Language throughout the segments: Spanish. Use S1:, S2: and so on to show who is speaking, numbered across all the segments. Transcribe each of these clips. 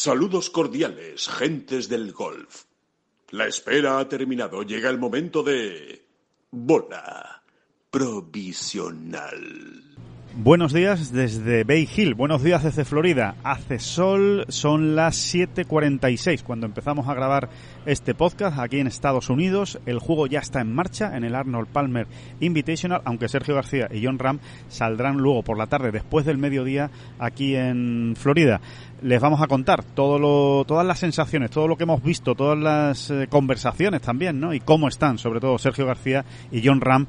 S1: Saludos cordiales, gentes del golf. La espera ha terminado. Llega el momento de... Bola provisional.
S2: Buenos días desde Bay Hill, buenos días desde Florida. Hace sol, son las 7.46 cuando empezamos a grabar este podcast aquí en Estados Unidos. El juego ya está en marcha en el Arnold Palmer Invitational, aunque Sergio García y John Ram saldrán luego por la tarde, después del mediodía, aquí en Florida. Les vamos a contar todo lo, todas las sensaciones, todo lo que hemos visto, todas las eh, conversaciones también, ¿no? Y cómo están, sobre todo Sergio García y John Ram,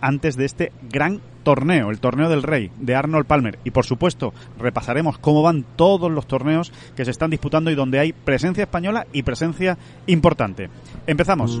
S2: antes de este gran torneo, el torneo del Rey de Arnold Palmer. Y por supuesto, repasaremos cómo van todos los torneos que se están disputando y donde hay presencia española y presencia importante. Empezamos.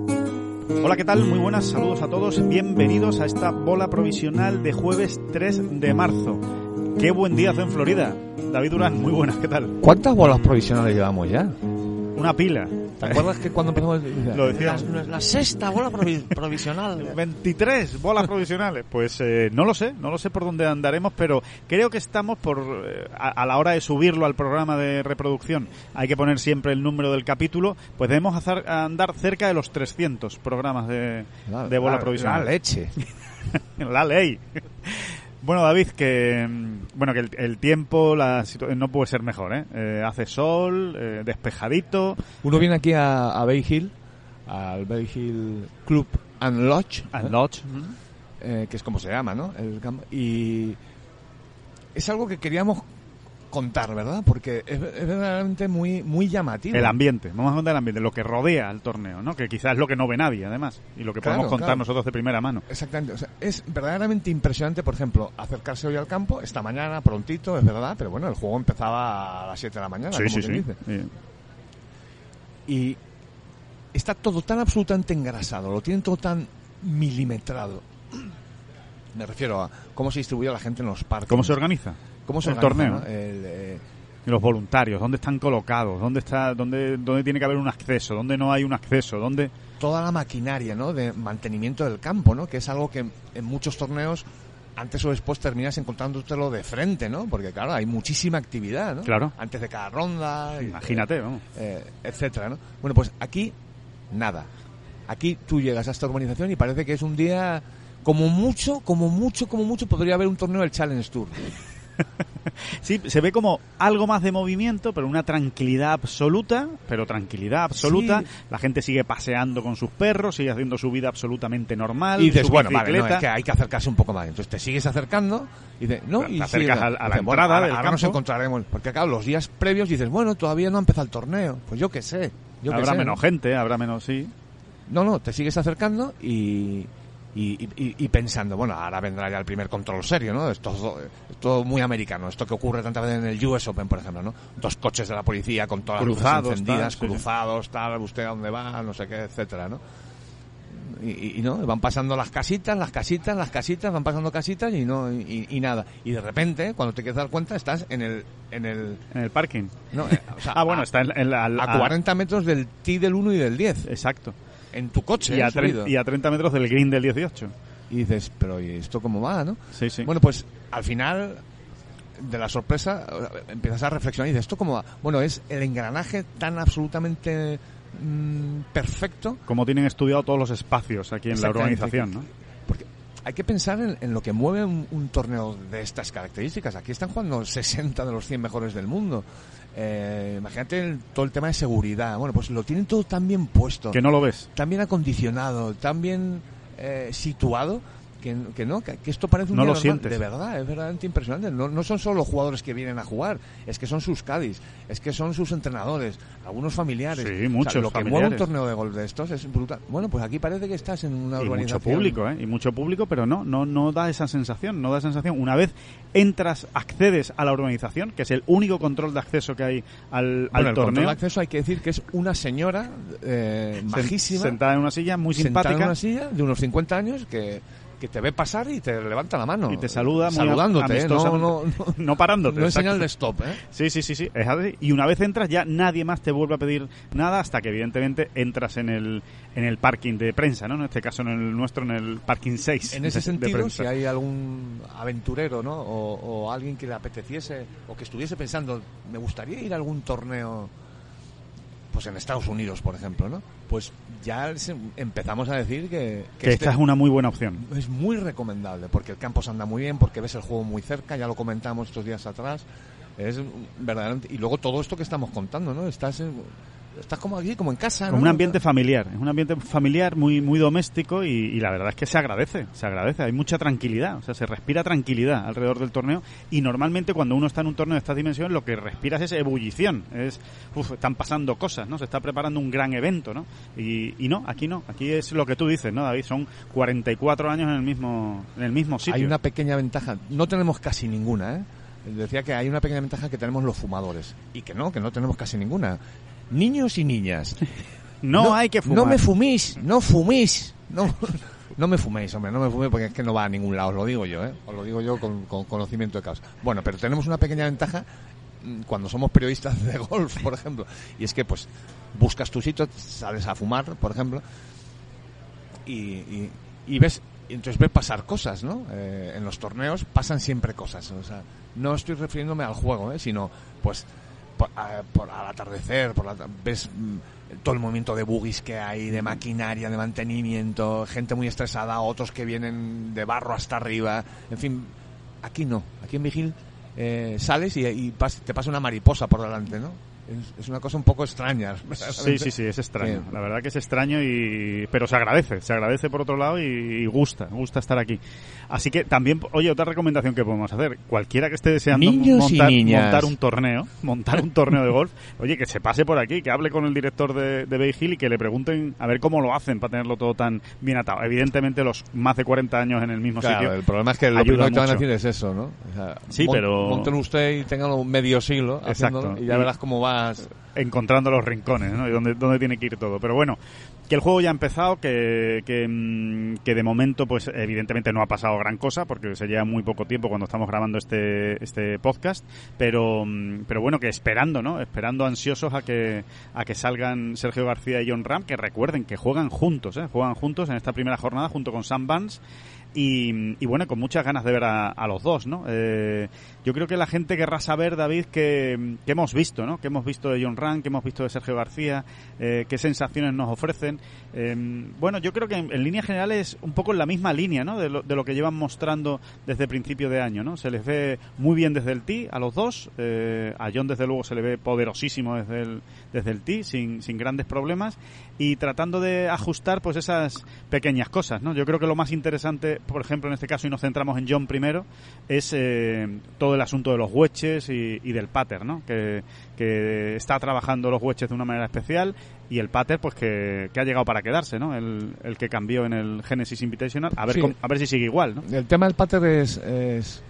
S2: Hola, ¿qué tal? Muy buenas, saludos a todos. Bienvenidos a esta bola provisional de jueves 3 de marzo. Qué buen día hace en Florida. David Durán, muy buenas, ¿qué tal?
S3: ¿Cuántas bolas provisionales llevamos ya?
S2: Una pila.
S3: ¿Te acuerdas que cuando empezamos
S2: Lo decíamos.
S3: la, la sexta bola provi- provisional?
S2: 23 bolas provisionales. Pues eh, no lo sé, no lo sé por dónde andaremos, pero creo que estamos por eh, a, a la hora de subirlo al programa de reproducción. Hay que poner siempre el número del capítulo, pues debemos hacer, andar cerca de los 300 programas de, de bola
S3: La-
S2: provisional.
S3: La leche.
S2: la ley. Bueno, David, que mm, bueno que el, el tiempo la no puede ser mejor, ¿eh? Eh, hace sol, eh, despejadito,
S3: Uno viene aquí a, a Bay Hill, al Bay Hill Club and Lodge,
S2: and
S3: ¿eh?
S2: lodge.
S3: Eh, que es como se llama, ¿no? El y es algo que queríamos contar, ¿verdad? Porque es, es verdaderamente muy, muy llamativo.
S2: El ambiente, vamos a contar el ambiente, lo que rodea al torneo, ¿no? Que quizás es lo que no ve nadie, además, y lo que
S3: Claro,
S2: podemos contar
S3: claro.
S2: nosotros de primera mano.
S3: Exactamente, o sea, es verdaderamente impresionante, por ejemplo, acercarse hoy al campo, esta mañana, prontito, es verdad, pero bueno, el juego empezaba a las 7 de la mañana,
S2: Sí,
S3: como
S2: sí,
S3: dice.
S2: Sí.
S3: Y está todo tan absolutamente engrasado, lo tienen todo tan milimetrado. Me refiero a cómo se distribuye la gente en los parques.
S2: ¿Cómo se organiza?
S3: ¿Cómo se
S2: el
S3: organiza,
S2: torneo?
S3: no? El, eh,
S2: los voluntarios, ¿dónde están colocados? ¿Dónde está, dónde, dónde tiene que haber un acceso? ¿Dónde no hay un acceso? ¿Dónde?
S3: toda la maquinaria ¿no? de mantenimiento del campo, ¿no? que es algo que en, muchos torneos antes o después terminas encontrándotelo de frente, ¿no? Porque claro, hay muchísima actividad, ¿no?
S2: Claro.
S3: Antes de cada ronda,
S2: Imagínate, vamos.
S3: eh, etcétera, ¿no? Bueno, pues aquí nada. Aquí tú llegas a esta urbanización y parece que es un día como mucho, como mucho, como mucho podría haber un torneo del Challenge Tour.
S2: Sí, se ve como algo más de movimiento, pero una tranquilidad absoluta, pero tranquilidad absoluta.
S3: Sí.
S2: La gente sigue paseando con sus perros, sigue haciendo su vida absolutamente normal.
S3: Y dices, bueno, vale, no, es que hay que acercarse un poco más. Entonces te sigues acercando y dices, no,
S2: Te
S3: y
S2: acercas
S3: sigues-
S2: a- a la
S3: dices,
S2: entrada
S3: ahora,
S2: del
S3: ahora nos
S2: campo.
S3: encontraremos. Porque claro, los días previos dices, bueno, todavía no ha empezado el torneo. Pues yo qué sé. Yo
S2: habrá
S3: sé,
S2: menos
S3: ¿no?
S2: gente, habrá menos, sí.
S3: No, no, te sigues acercando y, y, y- y pensando, bueno, ahora vendrá ya el primer control serio, ¿no? Esto es todo muy americano, esto que ocurre tantas veces en el US Open, por ejemplo, ¿no? Dos coches de la policía con todas
S2: Cruzados,
S3: las luces encendidas,
S2: tal, sí, sí.
S3: cruzados, tal, usted a dónde va, no sé qué, etcétera, ¿no? Y, no, van pasando las casitas, las casitas, las casitas, van pasando casitas y no, y, nada. Y de repente, cuando te quieres dar cuenta, estás en el, en el,
S2: En el parking.
S3: no, eh, o sea,
S2: Ah, bueno,
S3: a,
S2: está en, en la...
S3: a 40 metros del T del 1 y del 10,
S2: Exacto.
S3: En tu coche,
S2: Y a, y a 30 metros del green del 18.
S3: Y dices, pero ¿y esto cómo va, no?
S2: Sí, sí.
S3: Bueno, pues al final de la sorpresa empiezas a reflexionar y dices, ¿esto cómo va? Bueno, es el engranaje tan absolutamente mm, perfecto
S2: Como tienen estudiado todos los espacios aquí en la organización, ¿no?
S3: porque hay que pensar en, en lo que mueve un, un torneo de estas características. Aquí están jugando 60 de los 100 mejores del mundo. Eh, imagínate el- todo el tema de seguridad. Bueno, pues lo tienen todo tan bien puesto,
S2: Que no lo ves.
S3: tan bien acondicionado, tan bien eh, situado. Que, que no, que, que esto parece un
S2: No
S3: día
S2: lo
S3: normal.
S2: sientes.
S3: De verdad, es verdaderamente impresionante. No, no son solo los jugadores que vienen a jugar, es que son sus Cádiz, es que son sus entrenadores, algunos familiares.
S2: Sí,
S3: O sea,
S2: muchos
S3: lo que mueve un torneo de golf de estos es brutal. Bueno, pues aquí parece que estás en una
S2: Y mucho
S3: urbanización.
S2: público, ¿eh? Y mucho público, pero no, no, no da esa sensación, no da sensación. Una vez entras, accedes a la urbanización, que es el único control de acceso que hay al,
S3: Bueno,
S2: al
S3: el control
S2: torneo,
S3: de acceso hay que decir que es una señora eh, majísima,
S2: sentada en una silla muy
S3: sentada en
S2: simpática,
S3: una silla de unos 50 años que, que te ve pasar y te levanta la mano.
S2: y te saluda
S3: saludándote, ¿eh? no, no, no,
S2: no parándote.
S3: no es
S2: exacto.
S3: señal de stop, ¿eh?
S2: Sí, sí, sí, sí, es así. Y una vez entras ya nadie más te vuelve a pedir nada hasta que evidentemente entras en el, en el parking de prensa, ¿no? En este caso en el nuestro, en el parking 6.
S3: En ese
S2: de-
S3: sentido, si hay algún aventurero, ¿no? O, o alguien que le apeteciese o que estuviese pensando, me gustaría ir a algún torneo, pues en Estados Unidos, por ejemplo, ¿no? Pues ya empezamos a decir que,
S2: Que
S3: este-
S2: esta es una muy buena opción.
S3: es muy recomendable porque el campo se anda muy bien, porque ves el juego muy cerca, ya lo comentamos estos días atrás. Es verdaderamente y luego todo esto que estamos contando, ¿no? Estás en- estás como aquí, como en casa, ¿no?
S2: Un ambiente familiar, es un ambiente familiar muy muy doméstico y, y la verdad es que se agradece, se agradece, hay mucha tranquilidad, o sea, se respira tranquilidad alrededor del torneo y normalmente cuando uno está en un torneo de estas dimensiones lo que respiras es ebullición, es, uf, están pasando cosas, ¿no? Se está preparando un gran evento, ¿no? Y, y no, aquí no, aquí es lo que tú dices, ¿no, David? Son 44 años en el mismo, en el mismo sitio.
S3: Hay una pequeña ventaja, no tenemos casi ninguna, ¿eh? Decía que hay una pequeña ventaja que tenemos los fumadores y que no, que no tenemos casi ninguna. Niños y niñas.
S2: no, hay que fumar.
S3: No me fumís, no fumís. No, no me fuméis, hombre, no me fuméis porque es que no va a ningún lado, os lo digo yo, ¿eh? Os lo digo yo con, con conocimiento de causa. Bueno, pero tenemos una pequeña ventaja mm, cuando somos periodistas de golf, por ejemplo, y es que pues buscas tu sitio, sales a fumar, por ejemplo, y, y, y ves y entonces ves pasar cosas, ¿no? Eh, en los torneos pasan siempre cosas, o sea, no estoy refiriéndome al juego, ¿eh? sino pues por, a- por al atardecer, por la, ves mm, todo el movimiento de buggies que hay, de maquinaria, de mantenimiento, gente muy estresada, otros que vienen de barro hasta arriba, en fin, aquí no, aquí en Vigil eh, sales y, te pasa una mariposa por delante, ¿no? Es, una cosa un poco extraña.
S2: Sí, sí, sí, es extraño.
S3: Sí.
S2: La verdad que es extraño y pero se agradece, se agradece por otro lado y, y gusta, gusta estar aquí. Así que también, oye, otra recomendación que podemos hacer, cualquiera que esté deseando
S3: Niños y
S2: montar,
S3: niñas.
S2: montar un torneo, montar un torneo de golf, oye, que se pase por aquí, que hable con el director de, de Bay Hill y que le pregunten a ver cómo lo hacen para tenerlo todo tan bien atado. Evidentemente los más de 40 años en el mismo
S3: Claro,
S2: sitio.
S3: el problema es que lo primero que van a decir es eso, ¿no? O sea,
S2: Sí, pero-
S3: Monten usted y tengan un medio siglo haciéndolo
S2: Exacto.
S3: y ya verás cómo
S2: encontrando los rincones, ¿no? Y dónde, tiene que ir todo. Pero bueno, que el juego ya ha empezado, que, que, mm, que de momento, pues evidentemente no ha pasado gran cosa, porque se lleva muy poco tiempo cuando estamos grabando este, este podcast, pero, mm, pero bueno, que esperando, ¿no? Esperando ansiosos a que, a que salgan Sergio García y John Ram, que recuerden que juegan juntos, ¿eh? Juegan juntos en esta primera jornada junto con Sam Vance y, y bueno, con muchas ganas de ver a, a los dos, ¿no? Eh, yo creo que la gente querrá saber, David, que, que hemos visto, ¿no? Que hemos visto de John Rand, que hemos visto de Sergio García, eh, qué sensaciones nos ofrecen. Eh, bueno, yo creo que en, en líneas generales un poco en la misma línea, ¿no? De lo, de lo que llevan mostrando desde principio de año, ¿no? Se les ve muy bien desde el tee a los dos. eh, a John, desde luego, se le ve poderosísimo desde el, desde el tee, sin, sin grandes problemas. Y tratando de ajustar, pues, esas pequeñas cosas, ¿no? Yo creo que lo más interesante, por ejemplo, en este caso, y nos centramos en John primero, es eh, todo el asunto de los wedges y, y del pater, ¿no? Que, que está trabajando los wedges de una manera especial y el pater, pues que, que ha llegado para quedarse, ¿no? El, el que cambió en el Genesis Invitational. A ver,
S3: Sí.
S2: cómo- a ver si sigue igual, ¿no?
S3: El tema del pater es, es,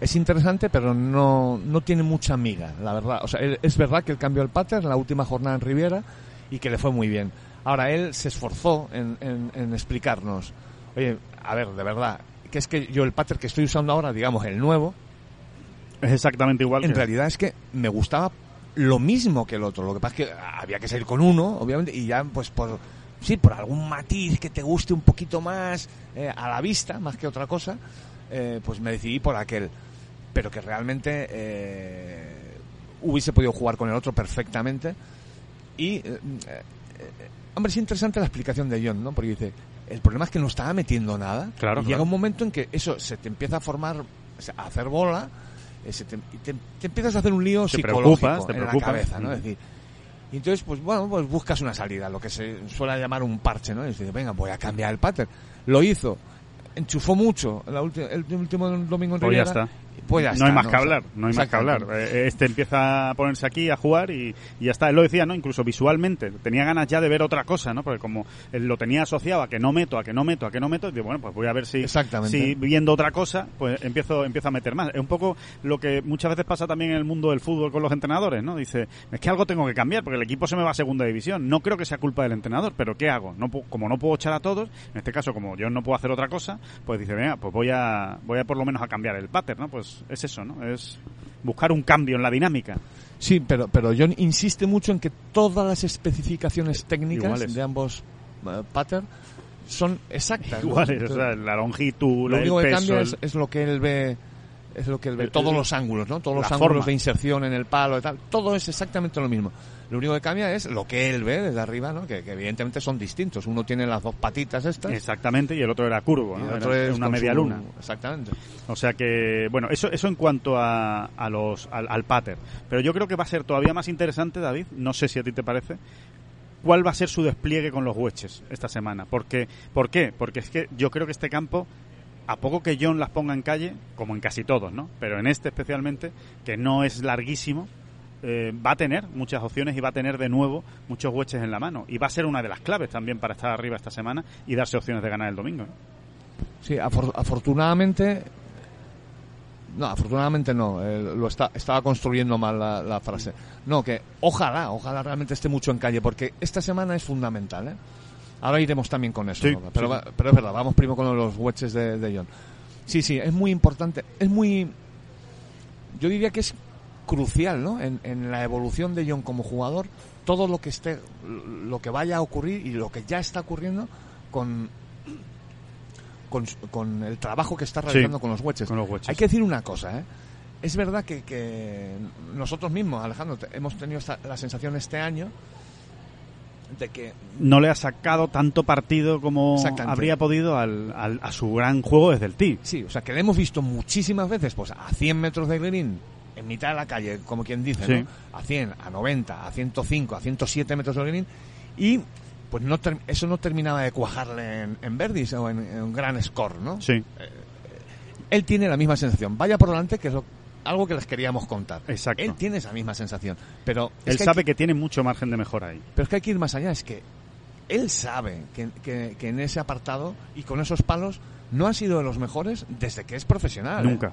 S3: es interesante, pero no, no tiene mucha miga, la verdad. O sea, es verdad que él cambió el pater en la última jornada en Riviera y que le fue muy bien. Ahora, él se esforzó en, en- en explicarnos, oye, a ver, de verdad, que es que yo el pater que estoy usando ahora, digamos, el nuevo,
S2: Es exactamente igual.
S3: en
S2: que-
S3: realidad es que me gustaba lo mismo que el otro. Lo que pasa es que había que salir con uno, obviamente, y ya, pues, por, sí, por algún matiz que te guste un poquito más eh, a la vista, más que otra cosa, eh, pues me decidí por aquel. Pero que realmente eh, hubiese podido jugar con el otro perfectamente. Y, eh, eh, hombre, es interesante la explicación de John, ¿no? Porque dice, El problema es que no estaba metiendo nada.
S2: Claro,
S3: y
S2: claro.
S3: llega un momento en que eso se te empieza a formar, a hacer bola, eh, se te, y te, te empiezas a hacer un lío
S2: Te
S3: psicológico
S2: preocupas, te
S3: en
S2: preocupas.
S3: la cabeza, ¿no?
S2: Mm.
S3: Es decir, y entonces, pues bueno, pues buscas una salida, lo que se suele llamar un parche, ¿no? Y dices, venga, voy a cambiar el pattern. Lo hizo, enchufó mucho la ulti- el último domingo en
S2: Pues
S3: Riviera. Pues ya
S2: no hay más
S3: ¿no?
S2: que hablar, no hay más que hablar. Eh, Este empieza a ponerse aquí a jugar y, y ya está. Él lo decía, ¿no? Incluso visualmente. Tenía ganas ya de ver otra cosa, ¿no? Porque como él lo tenía asociado a que no meto, a que no meto, a que no meto, digo, bueno, pues voy a ver si,
S3: Exactamente.
S2: si viendo otra cosa, pues empiezo, empiezo a meter más. Es un poco lo que muchas veces pasa también en el mundo del fútbol con los entrenadores, ¿no? Dice, es que algo tengo que cambiar porque el equipo se me va a segunda división. No creo que sea culpa del entrenador, pero ¿qué hago? No, como no puedo echar a todos, en este caso como yo no puedo hacer otra cosa, pues dice, venga, pues voy a, voy a por lo menos a cambiar el pattern, ¿no? Pues es eso, ¿no? Es buscar un cambio en la dinámica.
S3: Sí, pero, pero John insiste mucho en que todas las especificaciones técnicas
S2: Iguales.
S3: de ambos eh, pattern son exactas. ¿no?
S2: Iguales, o
S3: Entonces,
S2: sea, la longitud,
S3: lo
S2: el
S3: único que
S2: peso,
S3: cambia es, es lo que él ve es lo que él ve
S2: El-
S3: todos
S2: el-
S3: los ángulos no todos los ángulos
S2: forma.
S3: de inserción en el palo y tal todo es exactamente lo mismo lo único que cambia es lo que él ve desde arriba no que, que evidentemente son distintos uno tiene las dos patitas estas
S2: Exactamente, y el otro era curvo,
S3: y
S2: ¿no?
S3: el otro
S2: Era
S3: es
S2: una media
S3: su-
S2: luna.
S3: exactamente
S2: O sea que, bueno, eso, eso en cuanto a, a los, al, al pattern. Pero yo creo que va a ser todavía más interesante, David, no sé si a ti te parece, cuál va a ser su despliegue con los hueches esta semana. Porque, ¿Por qué? Porque es que yo creo que este campo, a poco que John las ponga en calle, como en casi todos, ¿no? Pero en este especialmente, que no es larguísimo, eh, va a tener muchas opciones y va a tener de nuevo muchos hueches en la mano. Y va a ser una de las claves también para estar arriba esta semana y darse opciones de ganar el domingo.
S3: Sí, afor- afortunadamente. No, afortunadamente no. eh, lo está, estaba construyendo mal la, la frase. No, que ojalá, ojalá realmente esté mucho en calle, porque esta semana es fundamental. ¿eh? Ahora iremos también con eso.
S2: Sí,
S3: ¿no? pero,
S2: sí,
S3: va- pero es verdad, vamos primero con los wedges de, de John. Sí, sí, es muy importante. Es muy. Yo diría que es crucial, ¿no? En, en la evolución de John como jugador, todo lo que esté, lo que vaya a ocurrir y lo que ya está ocurriendo con con, con el trabajo que está realizando
S2: Sí,
S3: con los
S2: con los wedges.
S3: Hay que decir una cosa, ¿eh? Es verdad que, que nosotros mismos, Alejandro, hemos tenido esta- la sensación este año de que
S2: no le ha sacado tanto partido como habría podido al, al- a su gran juego desde el tee.
S3: Sí, o sea, que le hemos visto muchísimas veces, pues a 100 metros de green, en mitad de la calle, como quien dice,
S2: Sí.
S3: ¿no? A 100, a 90, a 105, a 107 metros de green, y pues no eso no terminaba de cuajarle en, en verdis o en, en un gran score, ¿no?
S2: Sí,
S3: Él tiene la misma sensación. Vaya por delante, que es lo- algo que les queríamos contar.
S2: Exacto.
S3: Él tiene esa misma sensación, pero
S2: él
S3: que
S2: sabe que tiene mucho margen de mejora ahí.
S3: Pero es que hay que ir más allá, es que él sabe que, que- que en ese apartado y con esos palos no ha sido de los mejores desde que es profesional. ¿eh?
S2: Nunca.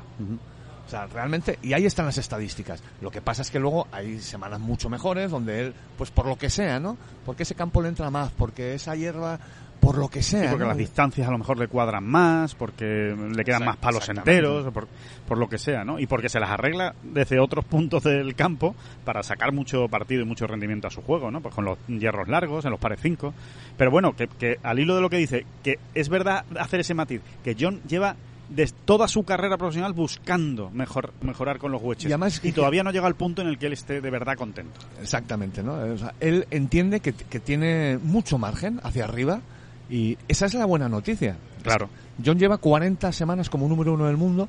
S3: O sea, realmente, y ahí están las estadísticas. Lo que pasa es que luego hay semanas mucho mejores donde él, pues por lo que sea, ¿no? Porque ese campo le entra más, porque esa hierba, por lo que sea.
S2: Sí, porque
S3: ¿no?
S2: las distancias a lo mejor le cuadran más, porque le quedan más palos enteros, por, por lo que sea, ¿no? Y porque se las arregla desde otros puntos del campo para sacar mucho partido y mucho rendimiento a su juego, ¿no? Pues con los hierros largos, en los pares 5. Pero bueno, que, que al hilo de lo que dice, que es verdad hacer ese matiz, que John lleva de toda su carrera profesional buscando mejor, mejorar con los hueches.
S3: Y además
S2: todavía no llega al punto en el que él esté de verdad contento.
S3: Exactamente, ¿no? O sea, él entiende que, que tiene mucho margen hacia arriba y esa es la buena noticia.
S2: Claro.
S3: John lleva 40 semanas como número uno del mundo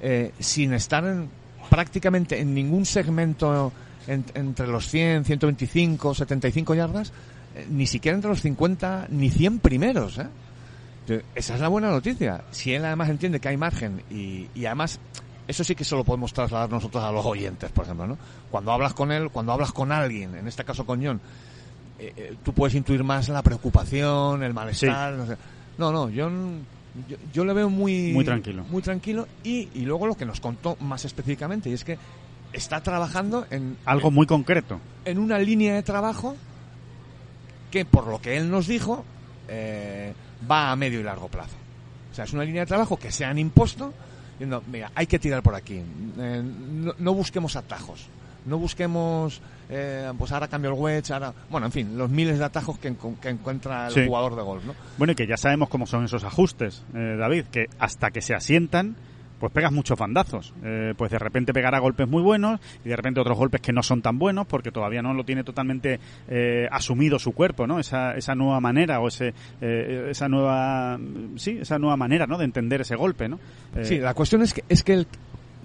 S3: eh, sin estar en, prácticamente en ningún segmento en- entre los 100, 125, 75 yardas, eh, ni siquiera entre los 50 ni 100 primeros. ¿eh? Esa es la buena noticia. Si él además entiende que hay margen y, y además eso sí que se lo podemos trasladar nosotros a los oyentes, por ejemplo, ¿no? Cuando hablas con él, cuando hablas con alguien, en este caso con John, eh, eh, tú puedes intuir más la preocupación, el malestar. No, sé. no, no, John, yo, yo le veo muy,
S2: Muy tranquilo.
S3: Muy tranquilo y, y luego lo que nos contó más específicamente y es que está trabajando en,
S2: Algo muy concreto.
S3: en una línea de trabajo que, por lo que él nos dijo, eh, va a medio y largo plazo. O sea, es una línea de trabajo que se han impuesto. Diciendo, mira, hay que tirar por aquí. Eh, no, no busquemos atajos. No busquemos, eh, pues ahora cambio el wedge, ahora... Bueno, en fin, los miles de atajos que, que encuentra el
S2: Sí.
S3: jugador de golf, ¿no?
S2: Bueno, y que ya sabemos cómo son esos ajustes, eh, David, que hasta que se asientan pues pegas muchos bandazos. Eh, pues de repente pegará golpes muy buenos y de repente otros golpes que no son tan buenos porque todavía no lo tiene totalmente eh, asumido su cuerpo, ¿no? Esa, esa nueva manera o ese, eh, esa nueva, sí, esa nueva manera, ¿no? De entender ese golpe, ¿no? Eh,
S3: Sí, la cuestión es que, es que él,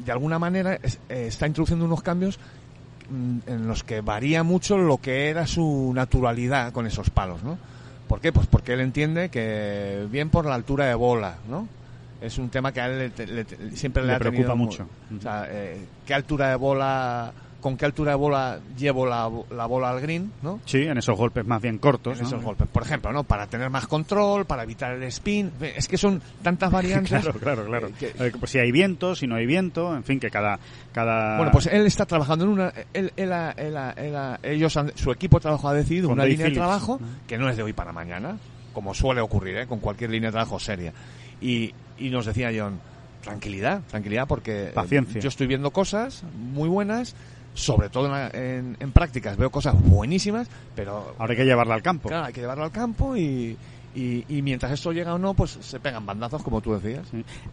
S3: de alguna manera eh, está introduciendo unos cambios mm, en los que varía mucho lo que era su naturalidad con esos palos, ¿no? ¿Por qué? Pues porque él entiende que bien por la altura de bola, ¿no? Es un tema que a él le- le- le- siempre le, ha
S2: preocupa
S3: tenido mu-
S2: mucho.
S3: O sea, eh, ¿qué altura de bola, con qué altura de bola llevo la, la bola al green, ¿no?
S2: Sí, en esos golpes más bien cortos.
S3: en
S2: ¿no?
S3: esos golpes. Por ejemplo, ¿no? Para tener más control, para evitar el spin. Es que son tantas variantes.
S2: Claro, claro, claro.
S3: eh, que-
S2: pues si hay viento, si no hay viento, en fin, que cada... cada...
S3: Bueno, pues él está trabajando en una. Él, él él ellos han- su equipo de trabajo ha decidido
S2: Con
S3: una
S2: Dave
S3: línea
S2: Phillips.
S3: de trabajo que no es de hoy para mañana, como suele ocurrir ¿eh? con cualquier línea de trabajo seria. Y, y nos decía John, tranquilidad, tranquilidad, porque eh,
S2: Paciencia.
S3: yo estoy viendo cosas muy buenas, sobre todo en, la- en- en prácticas veo cosas buenísimas, pero
S2: Ahora hay que llevarla al campo.
S3: claro, hay que llevarlo al campo y, y, y mientras esto llega o no, pues se pegan bandazos, como tú decías.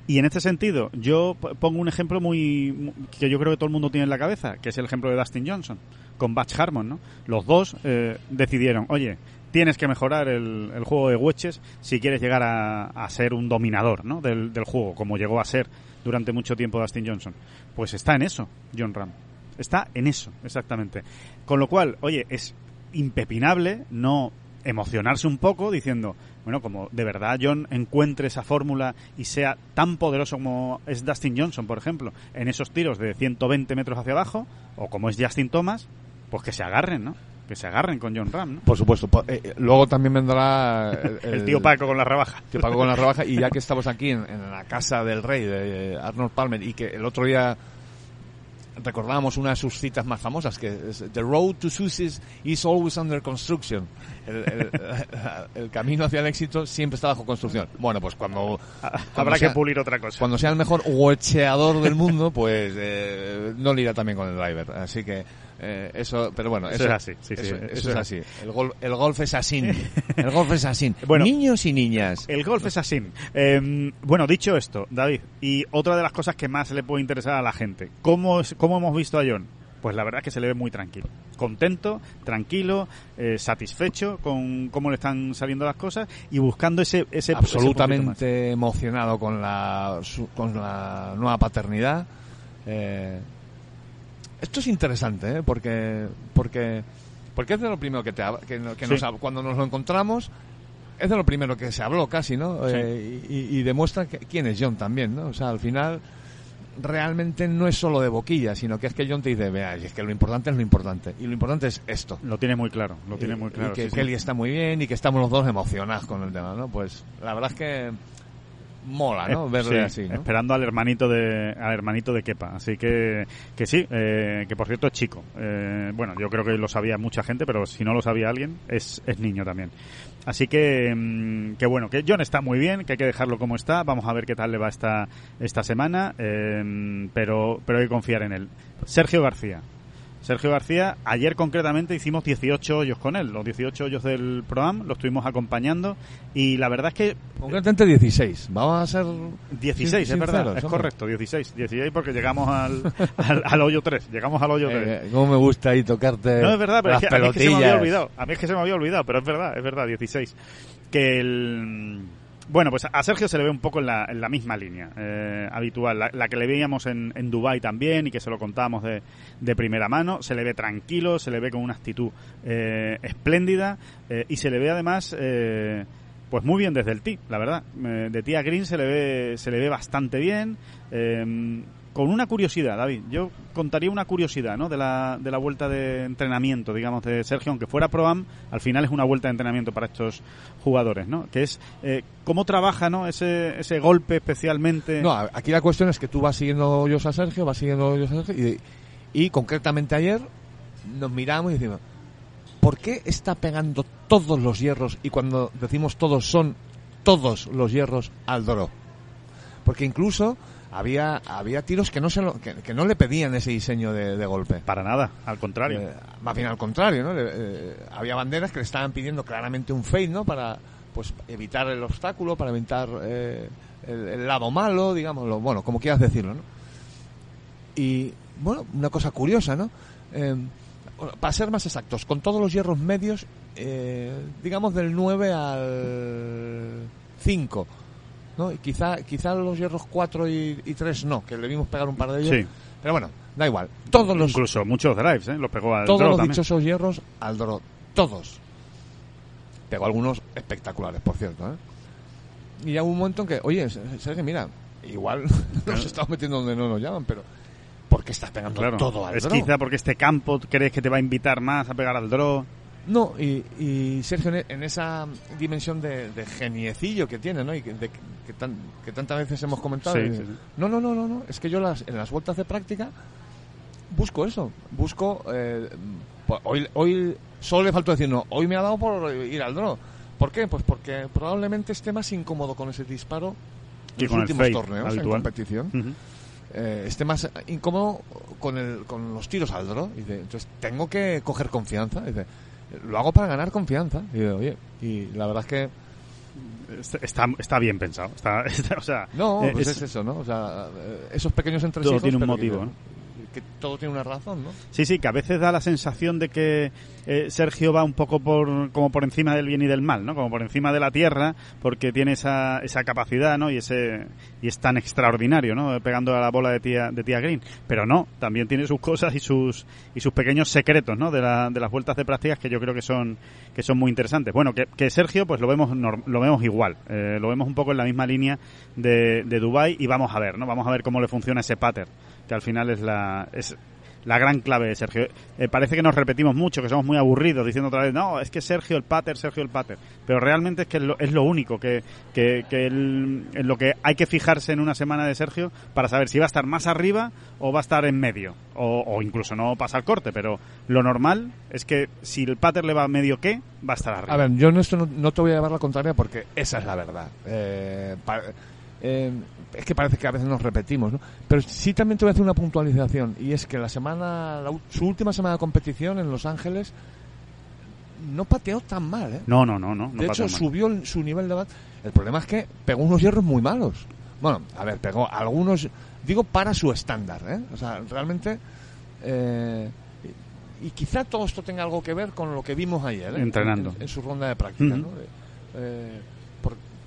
S2: Y en este sentido, yo pongo un ejemplo muy mu- que yo creo que todo el mundo tiene en la cabeza, que es el ejemplo de Dustin Johnson con Batch Harmon, ¿no? Los dos eh, decidieron, oye, tienes que mejorar el, el juego de wedges si quieres llegar a, a ser un dominador, ¿no? Del, del juego, como llegó a ser durante mucho tiempo Dustin Johnson. Pues está en eso, John Ram. Está en eso, exactamente. Con lo cual, oye, es impepinable no emocionarse un poco diciendo, bueno, como de verdad John encuentre esa fórmula y sea tan poderoso como es Dustin Johnson, por ejemplo, en esos tiros de 120 metros hacia abajo, o como es Justin Thomas, pues que se agarren, ¿no? Que se agarren con John Ram, ¿no?
S3: Por supuesto. eh, eh, luego también vendrá el,
S2: El tío Paco con la rebaja.
S3: Tío Paco con la rebaja. Y ya que estamos aquí en, en la casa del rey de eh, Arnold Palmer y que el otro día recordábamos una de sus citas más famosas que es The road to success is always under construction. El, el- el camino hacia el éxito siempre está bajo construcción. Bueno, pues cuando, cuando
S2: Habrá
S3: sea-
S2: que pulir otra cosa.
S3: cuando sea el mejor huecheador del mundo, pues eh, no le irá también con el driver. Así que eh, eso, pero bueno,
S2: Eso
S3: eso,
S2: es así, sí, sí,
S3: eso,
S2: es
S3: es así. El, gol, el golf es así. El golf es así.
S2: Bueno.
S3: Niños y niñas.
S2: El golf es así. Eh, bueno, dicho esto, David, y otra de las cosas que más le puede interesar a la gente, ¿cómo, es- cómo hemos visto a John? Pues la verdad es que se le ve muy tranquilo. Contento, tranquilo, eh, satisfecho con cómo le están saliendo las cosas y buscando ese... ese
S3: absolutamente emocionado con la su- con la nueva paternidad Eh, esto es interesante ¿eh? porque porque porque es de lo primero que te que, que
S2: Sí.
S3: nos hab- cuando nos lo encontramos es de lo primero que se habló casi no
S2: Sí.
S3: Eh, y, demuestra que- quién es John también no o sea al final realmente no es solo de boquilla sino que es que John te dice vea es que lo importante es lo importante y lo importante es esto
S2: Lo tiene muy claro, lo tiene muy claro.
S3: Y que
S2: sí, sí.
S3: Kelly está muy bien y que estamos los dos emocionados con el tema, ¿no? Pues la verdad es que mola, ¿no?
S2: Eh,
S3: Verle
S2: sí,
S3: así, ¿no?
S2: Esperando al hermanito de al hermanito de Kepa. Así que, que sí, eh, que por cierto es chico. Eh, bueno, yo creo que lo sabía mucha gente, pero si no lo sabía alguien, es, es niño también. Así que, mm, que bueno, que John está muy bien, que hay que dejarlo como está. Vamos a ver qué tal le va esta, esta semana, eh, pero, pero hay que confiar en él. Sergio García. Sergio García, ayer concretamente hicimos 18 hoyos con él, los 18 hoyos del programa, lo estuvimos acompañando y la verdad es que
S3: Concretamente 16. Vamos a ser
S2: 16, es verdad, es
S3: hombre.
S2: correcto, 16. 16 porque llegamos al, al, al hoyo 3, llegamos al hoyo 3.
S3: Eh, ¿Cómo me gusta ahí tocarte
S2: no, es verdad, pero
S3: las
S2: es que, a mí es que se me había olvidado. A mí es que se me había olvidado, pero es verdad, es verdad, 16. Que el... Bueno, pues a Sergio se le ve un poco en la, misma línea eh, habitual, la, que le veíamos en, en Dubai también y que se lo contábamos de, primera mano. Se le ve tranquilo, se le ve con una actitud eh, espléndida eh, y se le ve además eh, pues muy bien desde el tee, la verdad. Eh, de tee a green se le ve se le ve bastante bien. Con una curiosidad, David. Yo contaría una curiosidad, ¿no? De la, de la vuelta de entrenamiento, digamos, de Sergio, aunque fuera Pro-Am, al final es una vuelta de entrenamiento para estos jugadores, ¿no? Que es eh, cómo trabaja, ¿no? Ese, ese golpe especialmente.
S3: No, aquí la cuestión es que tú vas siguiendo hoyos a Sergio, vas siguiendo hoyos a Sergio y, y concretamente ayer nos miramos y decimos, ¿por qué está pegando todos los hierros y cuando decimos todos son todos los hierros al Doro? Porque incluso había había tiros que no se lo- que, que no le pedían ese diseño de, de golpe.
S2: Para nada, al contrario.
S3: Eh, más bien al contrario, ¿no? Le- eh, había banderas que le estaban pidiendo claramente un fade, ¿no? Para pues evitar el obstáculo, para evitar eh, el, el lado malo, digamos, bueno, como quieras decirlo, ¿no? Y, bueno, una cosa curiosa, ¿no? Eh, para ser más exactos, con todos los hierros medios, eh, digamos del 9 al 5, ¿no? Y quizá, quizá los hierros 4 y, y 3 no, que le vimos pegar un par de ellos.
S2: Sí.
S3: Pero bueno, da igual. Todos los,
S2: Incluso muchos drives, ¿eh? Los pegó al
S3: todos
S2: draw
S3: los
S2: también.
S3: dichosos hierros al draw. Todos. Pegó algunos espectaculares, por cierto, ¿eh? Y ya hubo un momento en que, oye, Sergio, mira, igual nos estamos metiendo donde no nos llaman, pero ¿por qué estás pegando
S2: Claro.
S3: todo al
S2: es
S3: draw?
S2: quizá porque este campo crees que te va a invitar más a pegar al draw.
S3: No, y, y Sergio, en- esa dimensión de, de geniecillo que tiene, ¿no? Y que, de- que, tan- que tantas veces hemos comentado.
S2: Sí,
S3: y-
S2: sí, sí.
S3: No, no, no, no, no. Es que yo las, en las vueltas de práctica busco eso. Busco. eh, pues hoy, hoy solo le faltó decir, no, hoy me ha dado por ir al draw. ¿Por qué? Pues porque probablemente esté más incómodo con ese disparo
S2: Que
S3: en los últimos torneos en competición eh, esté más incómodo con, el, con los tiros al draw. Y dice, entonces tengo que coger confianza. Y dice, lo hago para ganar confianza. Y digo, oye, y la verdad es que
S2: Está, está bien pensado. Está, está- o sea,
S3: no,
S2: eh,
S3: pues
S2: es-
S3: es, eso, ¿no? O sea, eh, esos pequeños entresijos.
S2: Todo tiene un motivo,
S3: que,
S2: ¿no?
S3: Todo tiene una razón, ¿no?
S2: Sí, sí, que a veces da la sensación de que eh, Sergio va un poco por, como por encima del bien y del mal, ¿no? Como por encima de la tierra, porque tiene esa, esa capacidad, ¿no? Y ese y es tan extraordinario, ¿no? Pegando a la bola de tía, de tía Green. Pero no, también tiene sus cosas y sus y sus pequeños secretos, ¿no? De, la, de las vueltas de prácticas que yo creo que son que son muy interesantes. Bueno, que, que Sergio, pues lo vemos lo vemos igual, eh, lo vemos un poco en la misma línea de, de Dubai y vamos a ver, ¿no? Vamos a ver cómo le funciona ese pattern, que al final es la es la gran clave de Sergio. Eh, parece que nos repetimos mucho, que somos muy aburridos diciendo otra vez, no, es que Sergio el pater, Sergio el pater. Pero realmente es que es lo, es lo único, que, que, que en lo que hay que fijarse en una semana de Sergio para saber si va a estar más arriba o va a estar en medio. O, o incluso no pasa el corte, pero lo normal es que si el pater le va medio qué, va a estar arriba.
S3: A ver, yo en esto no, no te voy a llevar la contraria porque esa es la verdad. Eh, eh, es que parece que a veces nos repetimos, ¿no? Pero sí también te voy a hacer una puntualización y es que la semana, la su última semana de competición en Los Ángeles no pateó tan mal, ¿eh?
S2: No, no, no, no. no
S3: de hecho, subió el- su nivel de bat. El problema es que pegó unos hierros muy malos. Bueno, a ver, pegó algunos, digo, para su estándar, ¿eh? O sea, realmente... eh, y quizá todo esto tenga algo que ver con lo que vimos ayer, ¿eh?
S2: Entrenando.
S3: En, en su ronda de práctica,
S2: Ujú.
S3: ¿no?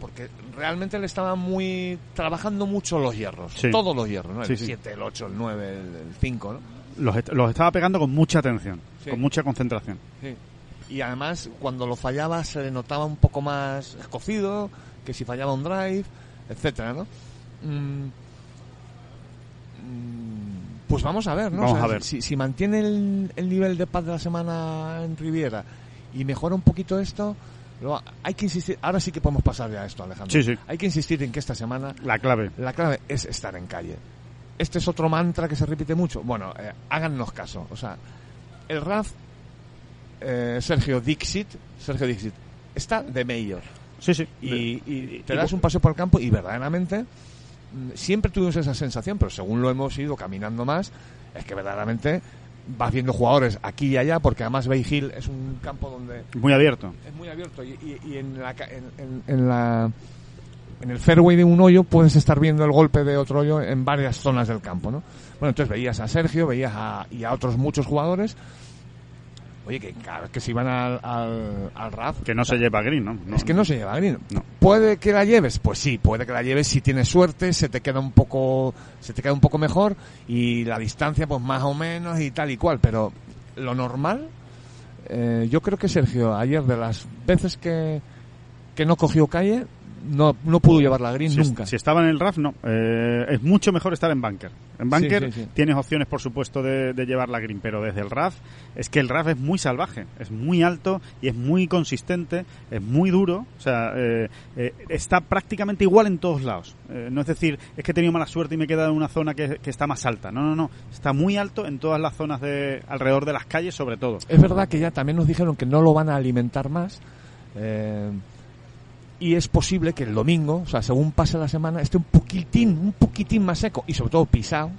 S3: Por- porque realmente le estaba muy trabajando mucho los hierros,
S2: Sí.
S3: todos los hierros, ¿no? El
S2: Sí, sí.
S3: 7, el 8, el 9, el, el 5, ¿no?
S2: Los, los estaba pegando con mucha atención, con mucha concentración.
S3: Sí. Y además, cuando lo fallaba, se le notaba un poco más escocido, que si fallaba un drive, etcétera, ¿no? Mm, mm, pues vamos a ver, ¿no?
S2: Vamos
S3: O sea,
S2: a ver.
S3: Si, si mantiene el, el nivel de paz de la semana en Riviera y mejora un poquito esto, luego hay que insistir. Ahora sí que podemos pasar ya a esto, Alejandro.
S2: Sí, sí.
S3: Hay que insistir en que esta semana
S2: La clave.
S3: la clave es estar en calle. Este es otro mantra que se repite mucho. Bueno, eh, hágannos caso. O sea, el RAF, eh, Sergio Dixit, Sergio Dixit, está de mayor.
S2: Sí, sí.
S3: Y, y te
S2: y-
S3: das un paseo por el campo y verdaderamente mm, siempre tuvimos esa sensación, pero según lo hemos ido caminando más, es que verdaderamente vas viendo jugadores aquí y allá, porque además Bay Hill es un campo donde
S2: Muy abierto.
S3: es muy abierto y, y- y en, la, en- en la en el fairway de un hoyo puedes estar viendo el golpe de otro hoyo en varias zonas del campo, ¿no? Bueno, entonces veías a Sergio, veías a, y a otros muchos jugadores. Oye, que claro, que si iban al, al, al RAF,
S2: Que no se lleva green, ¿no?
S3: es que no se lleva green.
S2: No.
S3: ¿Puede que la lleves? Pues sí, puede que la lleves si tienes suerte, se te queda un poco, se te queda un poco mejor y la distancia pues más o menos y tal y cual, pero lo normal, eh, yo creo que Sergio ayer de las veces que, que no cogió calle, no, no pudo llevar la green
S2: si,
S3: nunca.
S2: si estaba en el RAF, no. Eh, es mucho mejor estar en bunker. En bunker
S3: Sí, sí, sí.
S2: tienes opciones, por supuesto, de, de llevar la green, pero desde el RAF es que el RAF es muy salvaje, es muy alto y es muy consistente, es muy duro, o sea, eh, eh, está prácticamente igual en todos lados. Eh, no es decir, es que he tenido mala suerte y me he quedado en una zona que, que está más alta. No, no, no. Está muy alto en todas las zonas de alrededor de las calles, sobre todo.
S3: Es verdad que ya también nos dijeron que no lo van a alimentar más. eh, y es posible que el domingo, o sea, según pase la semana, esté un poquitín, un poquitín más seco y sobre todo pisado.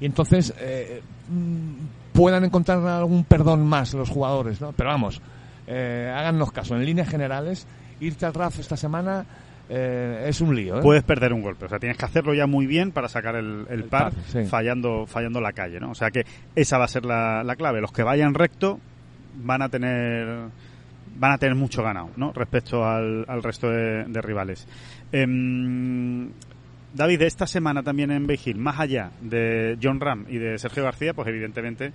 S3: Y entonces eh, mm, puedan encontrar algún perdón más los jugadores, ¿no? Pero vamos, eh, háganos caso. En líneas generales, irte al RAF esta semana eh, es un lío. ¿eh?
S2: Puedes perder un golpe, o sea, tienes que hacerlo ya muy bien para sacar el, el par,
S3: par, sí.
S2: fallando, fallando la calle, ¿no? O sea que esa va a ser la, la clave. Los que vayan recto van a tener van a tener mucho ganado, ¿no? Respecto al, al resto de, rivales. Em, David, esta semana también en Hill, más allá de John Ram y de Sergio García, pues evidentemente,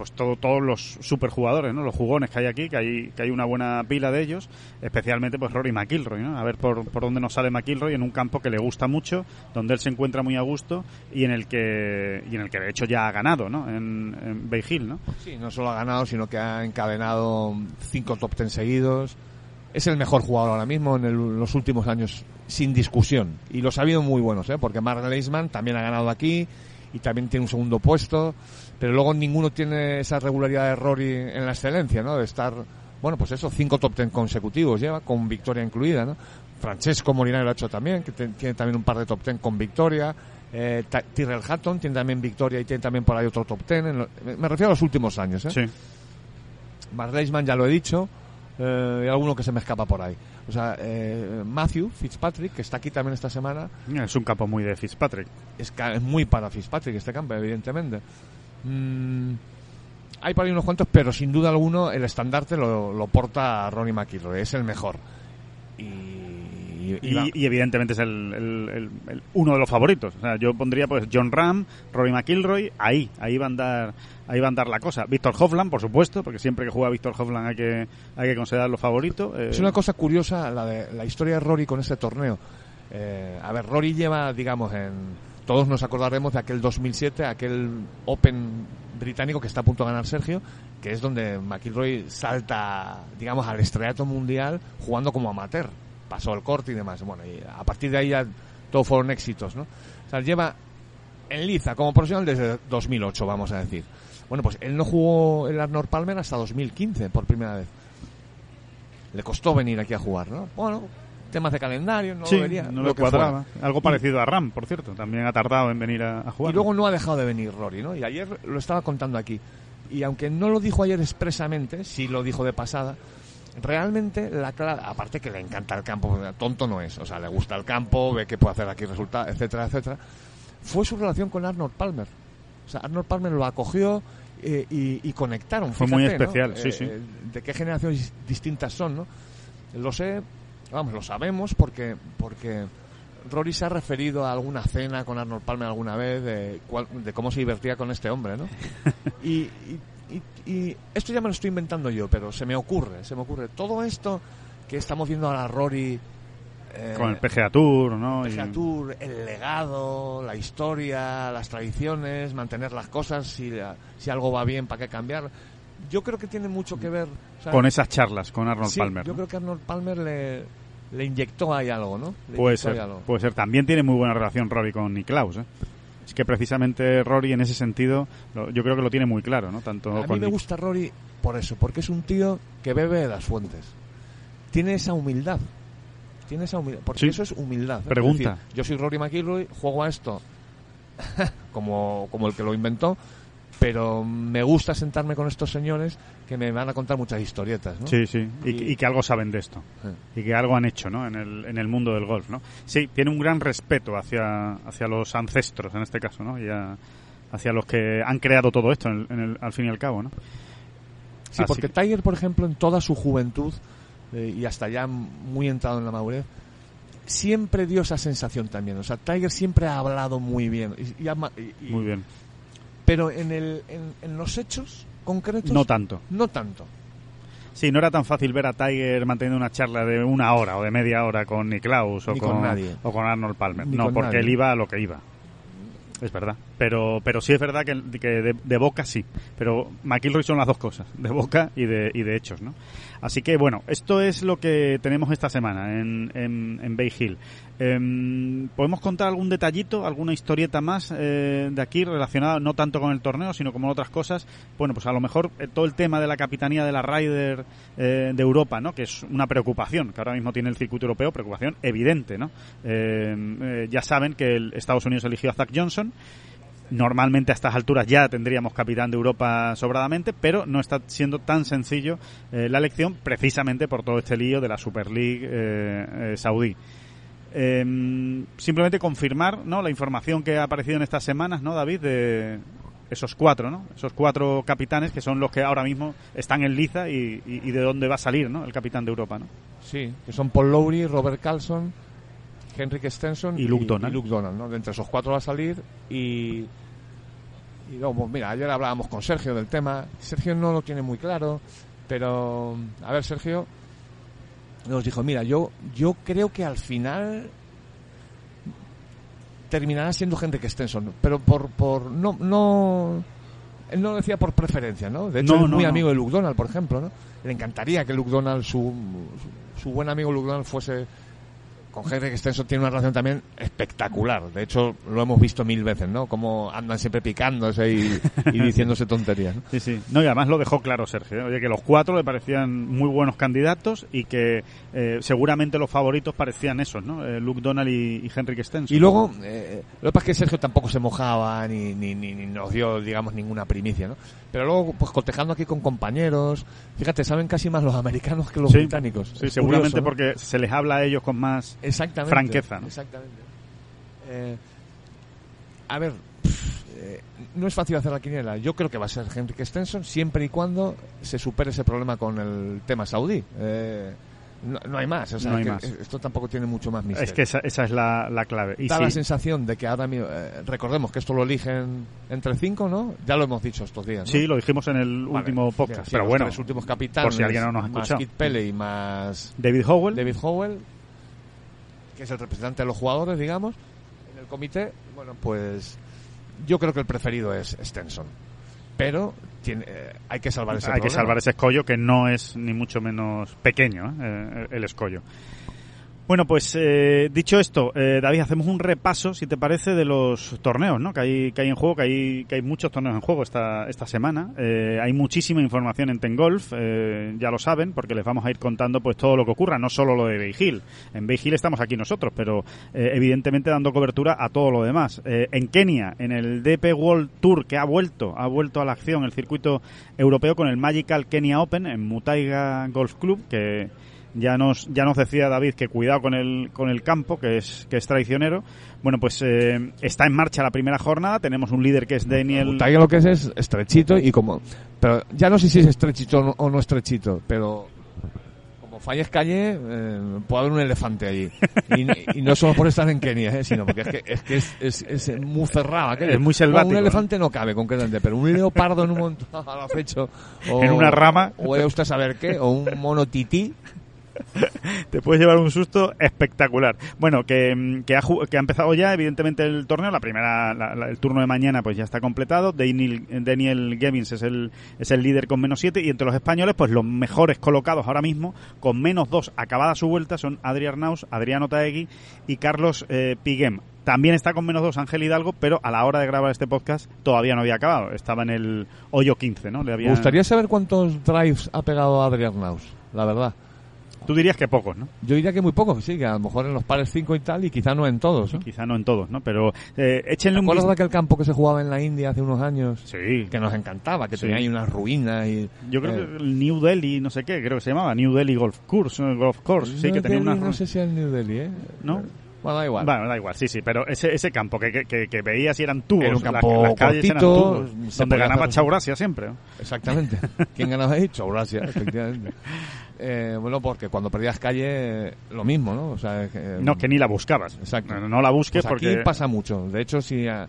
S2: pues todo, todos los superjugadores, ¿no? Los jugones que hay aquí, que hay, que hay una buena pila de ellos, especialmente pues Rory McIlroy, ¿no? A ver por, por dónde nos sale McIlroy en un campo que le gusta mucho, donde él se encuentra muy a gusto y en el que, y en el que de hecho ya ha ganado, ¿no? En, en Bay Hill, ¿no?
S3: Sí, no solo ha ganado, sino que ha encadenado cinco top ten seguidos. Es el mejor jugador ahora mismo en el- los últimos años, sin discusión. Y los ha habido muy buenos, ¿eh? Porque Mark Leisman también ha ganado aquí y también tiene un segundo puesto. Pero luego ninguno tiene esa regularidad de Rory en la excelencia, ¿no? De estar, bueno, pues eso, cinco top ten consecutivos lleva, con victoria incluida, ¿no? Francesco Molinari lo ha hecho también, que tiene también un par de top ten con victoria. Eh, Tyrrell Hatton tiene también victoria y tiene también por ahí otro top ten. en lo- me refiero a los últimos años, ¿eh?
S2: Sí.
S3: Mark Leisman ya lo he dicho, eh, y alguno que se me escapa por ahí. O sea, eh, Matthew Fitzpatrick, que está aquí también esta semana,
S2: Es un campo muy de Fitzpatrick.
S3: es, es muy para Fitzpatrick este campo, evidentemente. Mm, hay por ahí unos cuantos, pero sin duda alguno el estandarte lo, lo porta Ronnie McIlroy, es el mejor. Y, y- y va-
S2: Y, y evidentemente es el, el- el- el- uno de los favoritos. O sea, yo pondría pues John Ram, Rory McIlroy, ahí, ahí va a andar, ahí va a andar la cosa. Víctor Hovland, por supuesto, porque siempre que juega Víctor Hovland hay que, hay que considerarlo favorito. Eh,
S3: Es una cosa curiosa la de la historia de Rory con este torneo. Eh, a ver, Rory lleva, digamos, en todos nos acordaremos de aquel 2007, aquel Open británico que está a punto de ganar Sergio, que es donde McIlroy salta, digamos, al estrellato mundial jugando como amateur. Pasó el corte y demás. Bueno, a partir de ahí ya todos fueron éxitos, ¿no? O lleva en liza como profesional desde 2008, vamos a decir. Bueno, pues él no jugó el Arnold Palmer hasta 2015 por primera vez le costó venir aquí a jugar, ¿no? Temas de calendario, no
S2: sí,
S3: lo vería.
S2: no
S3: lo que
S2: cuadraba.
S3: fuera.
S2: Algo
S3: Y-
S2: parecido a Ram, por cierto. También ha tardado en venir a, a jugar.
S3: Y luego no ha dejado de venir Rory, ¿no? Y ayer lo estaba contando aquí. Y aunque no lo dijo ayer expresamente, sí lo dijo de pasada, realmente la clave, aparte que le encanta el campo, tonto no es, o sea, le gusta el campo, ve que puede hacer aquí resultados, etcétera, etcétera, fue su relación con Arnold Palmer. O sea, Arnold Palmer lo acogió eh, y, y conectaron.
S2: Fue muy especial, sí,
S3: Eh,
S2: sí.
S3: eh, De qué generaciones distintas son, ¿no? Lo sé, vamos, lo sabemos porque, porque Rory se ha referido a alguna cena con Arnold Palmer alguna vez de, de cómo se divertía con este hombre, ¿no? y, y- y- y esto ya me lo estoy inventando yo, pero se me ocurre, se me ocurre. Todo esto que estamos viendo ahora Rory eh,
S2: Con el PGA Tour, ¿no?
S3: PGA
S2: Y-
S3: Tour, el legado, la historia, las tradiciones, mantener las cosas, si, si algo va bien, ¿para qué cambiar? Yo creo que tiene mucho que ver... o sea,
S2: con esas charlas con Arnold
S3: sí,
S2: Palmer.
S3: Yo creo que Arnold Palmer le, le inyectó ahí algo, ¿no? Le
S2: Puede ser,
S3: algo.
S2: puede ser. También tiene muy buena relación Rory con Niklaus, ¿eh? Es que precisamente Rory en ese sentido, lo- yo creo que lo tiene muy claro, ¿no? Tanto
S3: A mí me
S2: Nick-
S3: gusta Rory por eso, porque es un tío que bebe de las fuentes. Tiene esa humildad. Tiene esa humildad. Porque
S2: Sí.
S3: eso es humildad. ¿eh?
S2: Pregunta.
S3: Es decir, yo soy Rory McIlroy, juego a esto como, como el que lo inventó, pero me gusta sentarme con estos señores que me van a contar muchas historietas, ¿no?
S2: Sí, sí, y, que algo saben de esto.
S3: Sí.
S2: Y que algo han hecho, ¿no? En el, en el mundo del golf, ¿no? Sí, tiene un gran respeto hacia, hacia los ancestros, en este caso, ¿no? Y a- hacia los que han creado todo esto, en el- en el- al fin y al cabo, ¿no?
S3: Sí,
S2: Así
S3: porque
S2: que-
S3: Tiger, por ejemplo, en toda su juventud eh, y hasta ya muy entrado en la madurez, siempre dio esa sensación también. O sea, Tiger siempre ha hablado muy bien. Y- y-
S2: Muy bien.
S3: Pero en, el, en, en los hechos concretos,
S2: No tanto.
S3: no tanto.
S2: Sí, no era tan fácil ver a Tiger manteniendo una charla de una hora o de media hora con Niklaus o
S3: Ni con nadie.
S2: o con Arnold Palmer.
S3: Ni
S2: no,
S3: con
S2: porque
S3: nadie.
S2: él iba a lo que iba. Es verdad. Pero, pero sí es verdad que, que de, de boca sí. Pero McIlroy son las dos cosas, de boca y de, y de hechos, ¿no? Así que bueno, esto es lo que tenemos esta semana en, en, en Bay Hill. Em, ¿Podemos contar algún detallito, alguna historieta más eh, de aquí relacionada no tanto con el torneo, sino con otras cosas? Bueno, pues a lo mejor eh, todo el tema de la capitanía de la Ryder eh, de Europa, ¿no? Que es una preocupación que ahora mismo tiene el circuito europeo, preocupación evidente, ¿no? Eh, eh, ya saben que el Estados Unidos eligió a Zach Johnson. Normalmente a estas alturas ya tendríamos capitán de Europa sobradamente, pero no está siendo tan sencillo eh, la elección precisamente por todo este lío de la Super League eh, eh, saudí. Eh, simplemente confirmar ¿no? la información que ha aparecido en estas semanas, ¿no, David? De esos cuatro, ¿no? Esos cuatro capitanes que son los que ahora mismo están en liza y, y- y de dónde va a salir, ¿no? El capitán de Europa, ¿no?
S3: Sí, que son Paul Lowry, Robert Carlson, Henrik Stenson
S2: Y Luke Donald.
S3: y Luke Donald, ¿no? De entre esos cuatro va a salir y... Y luego, pues mira, ayer hablábamos con Sergio del tema. Sergio no lo tiene muy claro, pero... A ver, Sergio nos dijo, mira, yo, yo creo que al final terminará siendo Henrik Stenson, pero por... por no, no, él no lo decía por preferencia, ¿no? De hecho,
S2: No,
S3: es muy
S2: no.
S3: amigo de Luke Donald, por ejemplo, ¿no? Le encantaría que Luke Donald, su, su, su buen amigo Luke Donald, fuese con Henrik Stenson tiene una relación también espectacular. De hecho, lo hemos visto mil veces, ¿no? Como andan siempre picándose y, y diciéndose tonterías, ¿no?
S2: Sí, sí. No, y además lo dejó claro Sergio. ¿eh? Oye, que los cuatro le parecían muy buenos candidatos y que eh, seguramente los favoritos parecían esos, ¿no? Eh, Luke Donald y, y Henrik Stenson.
S3: Y luego, eh, lo que pasa es que Sergio tampoco se mojaba ni, ni, ni, ni nos dio, digamos, ninguna primicia, ¿no? Pero luego, pues cotejando aquí con compañeros, fíjate, saben casi más los americanos que los
S2: Sí,
S3: británicos.
S2: Sí,
S3: Es
S2: seguramente
S3: curioso, ¿no?
S2: porque se les habla a ellos con más...
S3: Exactamente.
S2: franqueza, ¿no?
S3: Exactamente. Eh, a ver, pff, eh, no es fácil hacer la quiniela. Yo creo que va a ser Henrik Stenson siempre y cuando se supere ese problema con el tema saudí. Eh, no, no hay más. O sea,
S2: No hay
S3: que
S2: más.
S3: Esto tampoco tiene mucho más misterio.
S2: Es que esa, esa es la, la clave. Y
S3: Da
S2: sí,
S3: la sensación de que ahora mismo, eh, recordemos que esto lo eligen entre cinco, ¿no? Ya lo hemos dicho estos días. ¿no?
S2: sí, lo dijimos en el
S3: Vale,
S2: último podcast.
S3: sí,
S2: pero
S3: los
S2: bueno,
S3: tres últimos capitanes,
S2: por si alguien no nos ha
S3: más. Kit Pele y más
S2: David Howell,
S3: David Howell, que es el representante de los jugadores, digamos, en el comité, bueno, pues yo creo que el preferido es Stenson. Pero tiene, eh, hay que salvar ese
S2: hay que salvar ese escollo que no es ni mucho menos pequeño, ¿eh? Eh, el escollo. Bueno, pues eh, dicho esto, eh, David, hacemos un repaso, si te parece, de los torneos ¿no? que, hay, que hay en juego, que hay, que hay muchos torneos en juego esta, esta semana. Eh, hay muchísima información en Tengolf, eh, ya lo saben, porque les vamos a ir contando pues todo lo que ocurra, no solo lo de Hill. En Hill estamos aquí nosotros, pero eh, evidentemente dando cobertura a todo lo demás. Eh, en Kenia, en el DP World Tour, que ha vuelto, ha vuelto a la acción el circuito europeo con el Magical Kenya Open en Mutaiga Golf Club, que ya nos ya nos decía David que cuidado con el con el campo que es que es traicionero bueno pues eh, está en marcha la primera jornada tenemos un líder que es Daniel
S3: Mutaiga lo que es es estrechito y como... Pero ya no sé si es estrechito o no, o no estrechito, pero como falles calle, eh, puede haber un elefante allí. Y, y no solo por estar en Kenia, eh, sino porque es que es, que es, es, es muy cerrado. aquello.
S2: Es muy selvático,
S3: Un elefante no cabe concretamente, pero un leopardo en un montón al acecho. o-
S2: En una rama.
S3: O usted saber qué, o un mono tití.
S2: te puedes llevar un susto espectacular. Bueno, que, mm, que, ha, que ha empezado ya, evidentemente, el torneo. La primera, la- la- el turno de mañana, pues ya está completado. Daniel, Daniel es el, es el líder con menos 7. Y entre los españoles, pues los mejores colocados ahora mismo, con menos 2 acabada su vuelta, son Adrián Arnaus, Adriano Taegui y Carlos eh, Piguem. También está con menos 2 Ángel Hidalgo, pero a la hora de grabar este podcast todavía no había acabado. Estaba en el hoyo 15, ¿no? Le.
S3: Me gustaría saber cuántos drives ha pegado Adrián Naus, la verdad.
S2: Tú dirías que pocos, ¿no?
S3: Yo diría que muy pocos, sí, que a lo mejor en los pares 5 y tal, y quizá no en todos. ¿no?
S2: Quizá no en todos, ¿no? Pero eh, échenle
S3: ¿Te
S2: un
S3: acuerdas de aquel campo que se jugaba en la India hace unos años?
S2: Sí,
S3: Que nos encantaba, que
S2: Sí.
S3: tenía ahí unas ruinas y...
S2: Yo creo
S3: eh,
S2: que el New Delhi, no sé qué, creo que se llamaba New Delhi Golf Course, eh, Golf Course, sí,
S3: New
S2: que tenía
S3: Delhi,
S2: una...
S3: No sé si es New Delhi, ¿eh?
S2: ¿No?
S3: Bueno, da igual.
S2: Bueno, da igual, sí, sí, pero ese, ese campo que, que, que, que veías y eran tubos,
S3: Era un
S2: las-
S3: campo
S2: las, calles eran
S3: cortito,
S2: tubos,
S3: se
S2: donde ganaba
S3: hacer-
S2: Chaurasia siempre. ¿no?
S3: Exactamente. ¿Quién ganaba ahí? Gracias, efectivamente. Eh, bueno, porque cuando perdías calle, lo mismo, ¿no? O sea,
S2: No, que ni la buscabas.
S3: Exacto.
S2: No, no la busques
S3: Pues aquí
S2: porque...
S3: pasa mucho. De hecho, si, a-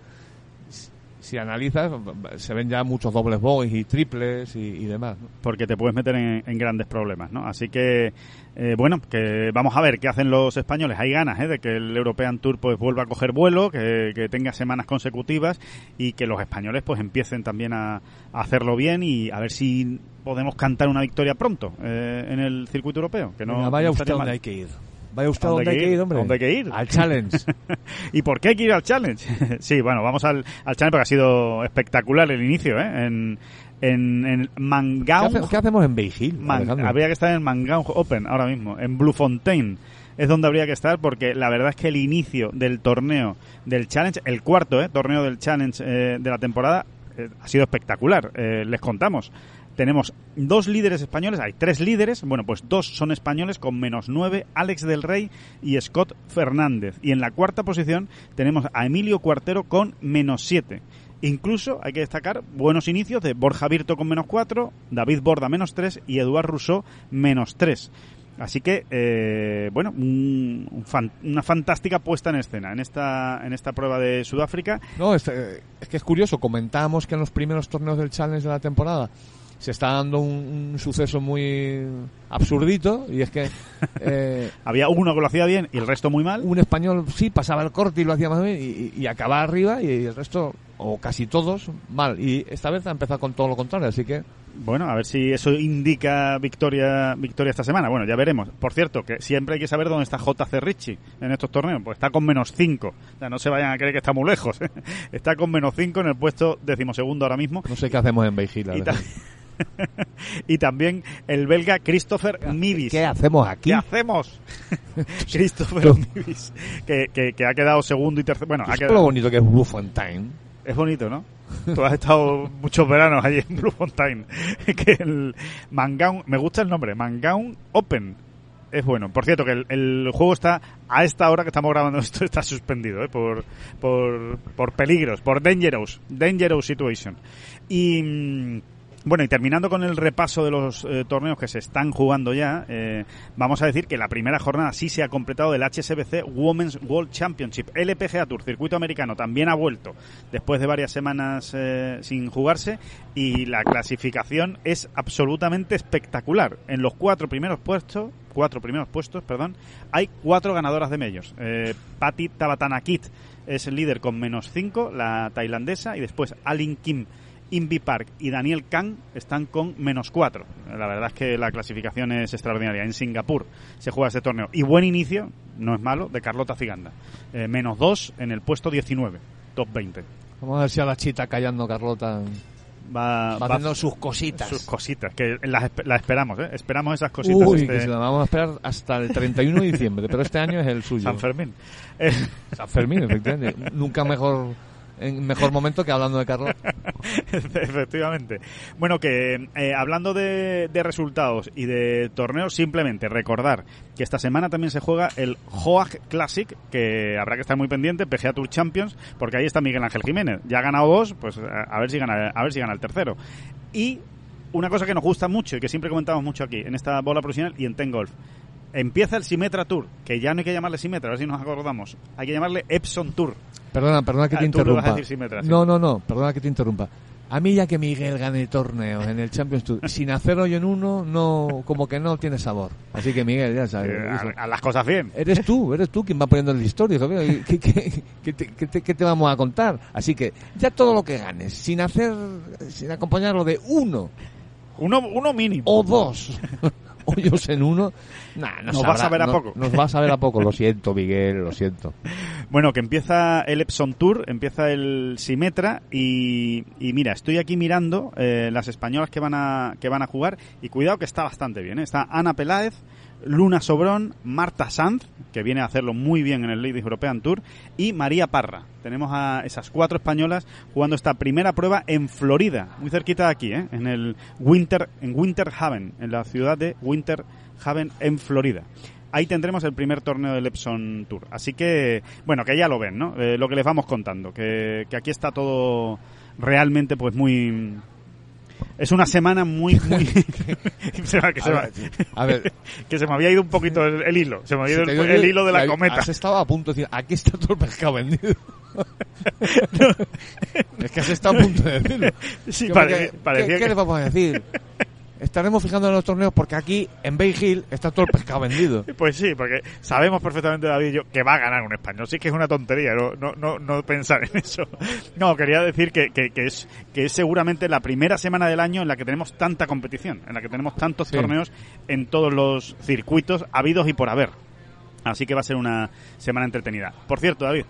S3: si analizas, se ven ya muchos dobles bogies y triples y, y demás. ¿no?
S2: porque te puedes meter en, en grandes problemas, ¿no? Así que, eh, bueno, que vamos a ver qué hacen los españoles. Hay ganas ¿eh? de que el European Tour pues vuelva a coger vuelo, que, que tenga semanas consecutivas y que los españoles pues empiecen también a, a hacerlo bien y a ver si podemos cantar una victoria pronto eh, en el circuito europeo. Que no,
S3: Venga, vaya
S2: no
S3: usted donde
S2: mal.
S3: hay que ir. Vaya usted
S2: ¿A
S3: donde hay que ir, hombre.
S2: ¿A dónde hay que ir?
S3: Al challenge.
S2: ¿Y por qué hay que ir al challenge? sí, bueno, vamos al, al challenge porque ha sido espectacular el inicio, ¿eh? En, en, en
S3: ¿Qué,
S2: Mangaung.
S3: hace- qué hacemos en Beijing?
S2: Man- habría que estar en Mangaung Open ahora mismo, en Bluefontaine. Es donde habría que estar porque la verdad es que el inicio del torneo del Challenge, el cuarto ¿eh? torneo del Challenge eh, de la temporada, eh, ha sido espectacular. Eh, les contamos. Tenemos dos líderes españoles, hay tres líderes, bueno, pues dos son españoles con menos nueve, Alex del Rey y Scott Fernández. Y en la cuarta posición tenemos a Emilio Cuartero con menos siete. Incluso hay que destacar buenos inicios de Borja Virto con menos cuatro, David Borda menos tres y Eduard Rousseau menos tres. Así que, eh, bueno, un- un fan- una fantástica puesta en escena en esta, en esta prueba de Sudáfrica.
S3: No, es, eh, que es curioso. Comentábamos que en los primeros torneos del Challenge de la temporada se está dando un, un suceso muy absurdito y es que eh,
S2: Había uno que lo hacía bien y el resto muy mal.
S3: un español sí pasaba el corte y lo hacía más bien y, acababa arriba y el resto, o casi todos, mal. Y esta vez ha empezado con todo lo contrario, así que
S2: Bueno, a ver si eso indica victoria victoria esta semana. Bueno, ya veremos. Por cierto, que siempre hay que saber dónde está JC Richie en estos torneos. Pues está con menos 5. O sea, no se vayan a creer que está muy lejos. está con menos 5 en el puesto decimosegundo ahora mismo.
S3: no sé qué hacemos en Beijing. la
S2: Y,
S3: verdad.
S2: ta- y también el belga Christopher Mivis.
S3: ¿Qué hacemos aquí?
S2: ¿Qué hacemos? Christopher Mivis, que, que, que ha quedado segundo y tercero. Bueno, ha
S3: Es
S2: quedado-
S3: lo bonito que es Blue Fontaine.
S2: Es bonito, ¿no? Tú has estado muchos veranos allí en Blue Fontaine. que el Mangaun, me gusta el nombre, Mangaun Open. Es bueno. Por cierto, que el, el juego está, a esta hora que estamos grabando esto, está suspendido, ¿eh? Por, por, por peligros, por dangerous, dangerous situation. Y, mm, bueno, y terminando con el repaso de los eh, torneos que se están jugando ya, eh, vamos a decir que la primera jornada sí se ha completado del HSBC Women's World Championship. LPGA Tour, circuito americano, también ha vuelto después de varias semanas eh, sin jugarse y la clasificación es absolutamente espectacular. En los cuatro primeros puestos, cuatro primeros puestos, perdón, hay cuatro ganadoras de medios. Eh, Patti Tabatanakit es el líder con menos cinco, la tailandesa, y después Alin Kim Invi Park y Daniel Kang están con menos 4. La verdad es que la clasificación es extraordinaria. En Singapur se juega este torneo. Y buen inicio, no es malo, de Carlota Ciganda. Eh, menos 2 en el puesto 19, top 20.
S3: Vamos a ver si a la chita callando Carlota
S2: Va,
S3: va
S2: va-
S3: haciendo sus cositas.
S2: sus cositas, que las las esperamos, ¿eh? Esperamos esas cositas.
S3: Uy,
S2: este
S3: que se vamos a esperar hasta el 31 de diciembre, pero este año es el suyo.
S2: San Fermín. Eh,
S3: San Fermín, efectivamente. Nunca mejor en mejor momento que hablando de Carlos.
S2: Efectivamente. Bueno, que eh, hablando de, resultados y de torneos, simplemente recordar que esta semana también se juega el Hoag Classic, que habrá que estar muy pendiente, PGA Tour Champions, porque ahí está Miguel Ángel Jiménez. Ya ha ganado dos, pues a, a ver si gana, a ver si gana el tercero. Y una cosa que nos gusta mucho y que siempre comentamos mucho aquí en esta bola profesional y en Ten Golf. Empieza el Simetra Tour, que ya no hay que llamarle Simetra, a ver si nos acordamos. Hay que llamarle Epson Tour.
S3: Perdona, perdona que
S2: Ah,
S3: te
S2: tú lo vas a
S3: interrumpa.
S2: decir.
S3: No, no, no, perdona que te interrumpa. A mí ya que Miguel gane torneos en el Champions Tour, sin hacer hoyo en uno, no, como que no tiene sabor. Así que Miguel, ya sabes.
S2: Eh, a, a las cosas bien.
S3: Eres tú, eres tú quien va poniendo el historia. ¿Qué, qué, qué te, qué te- qué te vamos a contar? Así que ya todo lo que ganes, sin hacer, sin acompañarlo de uno
S2: Uno, uno mínimo.
S3: o dos hoyos en uno, nah, no
S2: Nos va a saber a
S3: no-
S2: poco.
S3: Nos va a saber a poco. Lo siento, Miguel, lo siento.
S2: Bueno, que empieza el Epson Tour, empieza el Simetra y, y mira, estoy aquí mirando eh, las españolas que van a que van a jugar y cuidado que está bastante bien. ¿eh? Está Ana Peláez, Luna Sobrón, Marta Sanz, que viene a hacerlo muy bien en el Ladies European Tour, y María Parra. Tenemos a esas cuatro españolas jugando esta primera prueba en Florida, muy cerquita de aquí, ¿eh? en el Winter en Winter Haven, en la ciudad de Winter Haven en Florida ahí tendremos el primer torneo del Epson Tour. Así que, bueno, que ya lo ven, ¿no? Eh, lo que les vamos contando, que, que aquí está todo realmente pues muy... Es una semana muy, muy... se me- que, se
S3: A
S2: me-
S3: ver, a ver,
S2: que se me había ido un poquito el, el hilo, se me había ido el, el hilo de la cometa.
S3: Has estado a punto de decir, aquí está todo el pescado vendido. es que has estado a punto de decirlo.
S2: Sí,
S3: ¿Qué-
S2: pare-
S3: qué-
S2: parecía
S3: ¿Qué,
S2: que-
S3: qué le vamos a decir? Estaremos fijando en los torneos porque aquí, en Bay Hill, está todo el pescado vendido.
S2: Pues sí, porque sabemos perfectamente, David y yo, que va a ganar un español. Sí que es una tontería no, no, no, no pensar en eso. No, quería decir que, que, que es, que es seguramente la primera semana del año en la que tenemos tanta competición, en la que tenemos tantos
S3: Sí.
S2: torneos en todos los circuitos habidos y por haber. Así que va a ser una semana entretenida. Por cierto, David,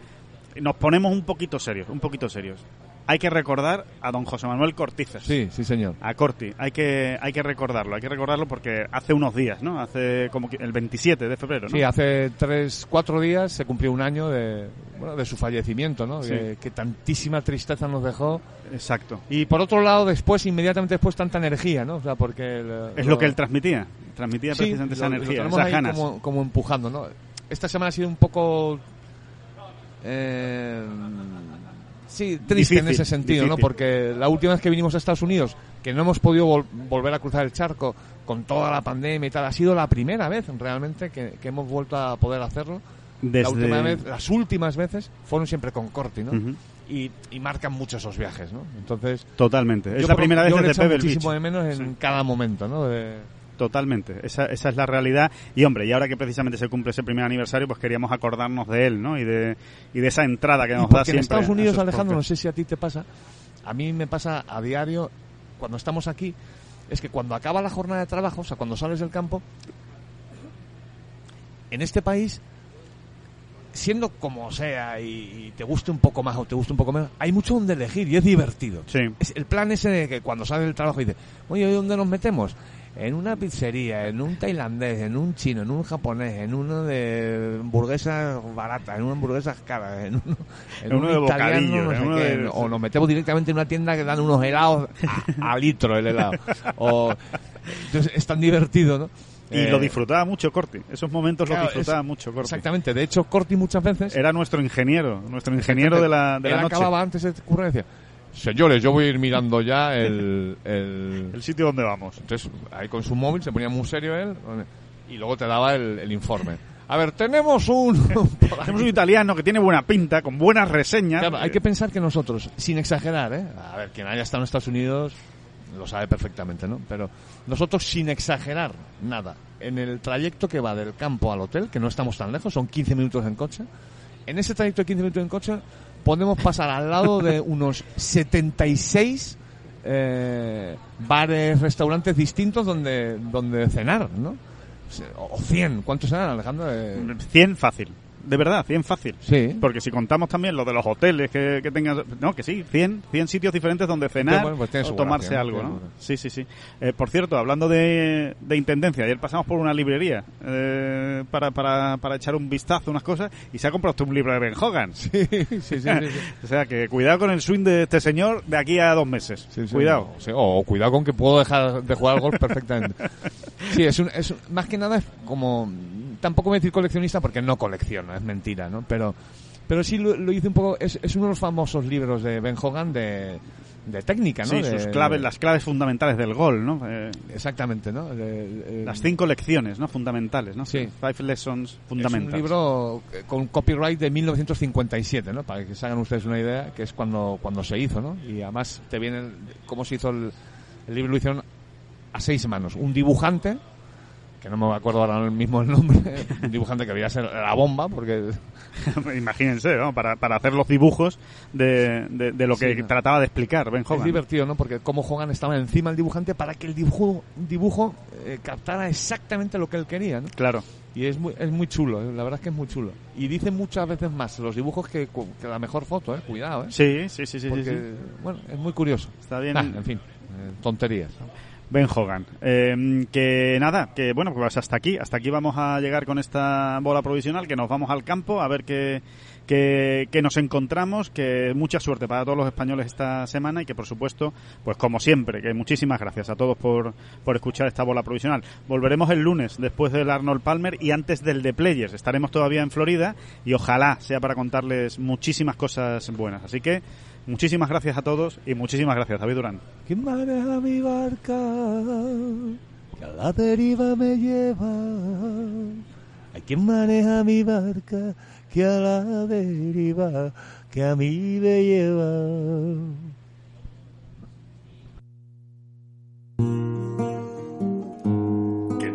S2: nos ponemos un poquito serios, un poquito serios. Hay que recordar a don José Manuel Cortizas.
S3: Sí, sí, señor.
S2: A Corti, hay que, hay que recordarlo, hay que recordarlo porque hace unos días, ¿no? Hace como que el 27 de febrero, ¿no?
S3: Sí, hace tres, cuatro días se cumplió un año de, bueno, de su fallecimiento, ¿no?
S2: Sí.
S3: Que, que tantísima tristeza nos dejó.
S2: Exacto.
S3: Y por otro lado, después, inmediatamente después, tanta energía, ¿no? O sea, porque... el-
S2: Es lo que él transmitía, transmitía
S3: Sí,
S2: precisamente esa
S3: lo- lo
S2: energía, esas ganas.
S3: Como, como empujando, ¿no? Esta semana ha sido un poco... eh, sí, triste
S2: Difícil,
S3: en ese sentido, ¿no? Porque la última vez que vinimos a Estados Unidos, que no hemos podido vol- volver a cruzar el charco con toda la pandemia y tal, ha sido la primera vez realmente que, que hemos vuelto a poder hacerlo.
S2: Desde...
S3: La última vez, las últimas veces fueron siempre con Corti, ¿no? Y, y marcan mucho esos viajes, ¿no? Entonces,
S2: Totalmente. Es la primera vez desde Pebble
S3: muchísimo
S2: Beach.
S3: de menos en
S2: Sí.
S3: cada momento, ¿no? De-
S2: Totalmente, esa, esa es la realidad. Y hombre, y ahora que precisamente se cumple ese primer aniversario, pues queríamos acordarnos de él, ¿no? Y de, y de esa entrada que
S3: Y
S2: nos da
S3: porque en
S2: siempre.
S3: Estados Unidos, Alejandro, no sé si a ti te pasa, a mí me pasa a diario, cuando estamos aquí, es que cuando acaba la jornada de trabajo, o sea, cuando sales del campo, en este país, siendo como sea y, y te guste un poco más o te guste un poco menos, hay mucho donde elegir y es divertido.
S2: Sí.
S3: Es el plan ese de que cuando sales del trabajo dices, oye, ¿hoy ¿dónde nos metemos? En una pizzería, en un tailandés, en un chino, en un japonés, en uno de hamburguesas baratas, en una hamburguesas caras, en uno,
S2: En uno de bocadillo,
S3: no
S2: en
S3: sé
S2: uno
S3: qué,
S2: de-
S3: o nos metemos directamente en una tienda que dan unos helados a, a litro el helado. O, entonces es tan divertido, ¿no?
S2: Y
S3: Eh,
S2: lo disfrutaba mucho Corti. Esos momentos
S3: claro,
S2: los disfrutaba
S3: es-
S2: mucho Corti.
S3: Exactamente. De hecho, Corti muchas veces
S2: Era nuestro ingeniero, nuestro ingeniero de la, de
S3: él
S2: la noche.
S3: acababa antes de decía, señores, yo voy a ir mirando ya el, el,
S2: El sitio donde vamos.
S3: Entonces, ahí con su móvil se ponía muy serio él y luego te daba el, el informe. A ver, tenemos un...
S2: Tenemos un italiano que tiene buena pinta, con buenas reseñas.
S3: Claro, hay que pensar que nosotros, sin exagerar, ¿eh? A ver, quien haya estado en Estados Unidos lo sabe perfectamente, ¿no? Pero nosotros, sin exagerar nada, en el trayecto que va del campo al hotel, que no estamos tan lejos, son 15 minutos en coche, en ese trayecto de 15 minutos en coche podemos pasar al lado de unos 76 eh, bares, restaurantes distintos donde, donde cenar, ¿no? O 100, ¿cuántos serán, Alejandro? Eh,
S2: 100 fácil. De verdad, 100 fácil.
S3: sí.
S2: Porque si contamos también lo de los hoteles que, que tengan... No, que sí, 100, 100 sitios diferentes donde cenar
S3: Bueno, pues
S2: o tomarse algo, ¿no? Sí, sí, sí. Eh, por cierto, hablando de, de intendencia, ayer pasamos por una librería eh, para, para, para echar un vistazo a unas cosas y se ha comprado un libro de Ben Hogan.
S3: Sí, sí, sí, sí, sí.
S2: o sea que cuidado con el swing de este señor de aquí a dos meses.
S3: Sí,
S2: cuidado.
S3: no, o cuidado con que puedo dejar de jugar al golf perfectamente. Sí, es, un, es un- más que nada es como tampoco voy a decir coleccionista porque no colecciono, es mentira, ¿no? Pero pero sí lo, lo hice un poco es, es uno de los famosos libros de Ben Hogan de, de técnica, ¿no?
S2: Sí,
S3: De-
S2: sus claves, las claves fundamentales del gol, ¿no? Eh,
S3: Exactamente, ¿no? De-
S2: las cinco lecciones, ¿no? Fundamentales, ¿no?
S3: Sí.
S2: Five lessons
S3: es un
S2: fundamentales.
S3: libro eh, con copyright de 1957, ¿no? Para que se hagan ustedes una idea, que es cuando, cuando se hizo, ¿no? Y además te viene cómo se hizo el, el libro, lo hicieron a seis manos. Un dibujante, que no me acuerdo ahora mismo el nombre, un dibujante que debía ser la bomba, porque
S2: Imagínense, ¿no? Para, para hacer los dibujos de, de, de lo que
S3: Sí, no.
S2: trataba de explicar Ben
S3: es
S2: Hogan.
S3: divertido, ¿no? Porque como Hogan estaba encima del dibujante para que el dibujo, dibujo eh, captara exactamente lo que él quería, ¿no?
S2: Claro.
S3: Y es muy, es muy chulo, ¿eh? la verdad es que es muy chulo. Y dice muchas veces más los dibujos que, que la mejor foto, ¿eh? Cuidado, ¿eh?
S2: Sí, sí, sí, sí,
S3: Porque,
S2: sí.
S3: bueno, es muy curioso.
S2: Está bien.
S3: Ah, en fin, eh, tonterías.
S2: Ben Hogan. Eh, que nada, que bueno, pues hasta aquí, hasta aquí vamos a llegar con esta bola provisional, que nos vamos al campo a ver qué, qué, qué nos encontramos, que mucha suerte para todos los españoles esta semana y que por supuesto, pues como siempre, que muchísimas gracias a todos por, por escuchar esta bola provisional. Volveremos el lunes después del Arnold Palmer y antes del de Players. Estaremos todavía en Florida y ojalá sea para contarles muchísimas cosas buenas. Así que muchísimas gracias a todos y muchísimas gracias, David Durán.
S3: ¿Quién maneja mi barca? Que a la deriva me lleva. Hay quien maneja mi barca que a la deriva que a mí me lleva.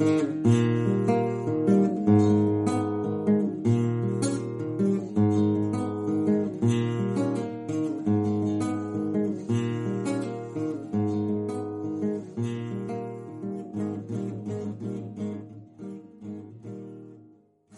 S4: Thank you.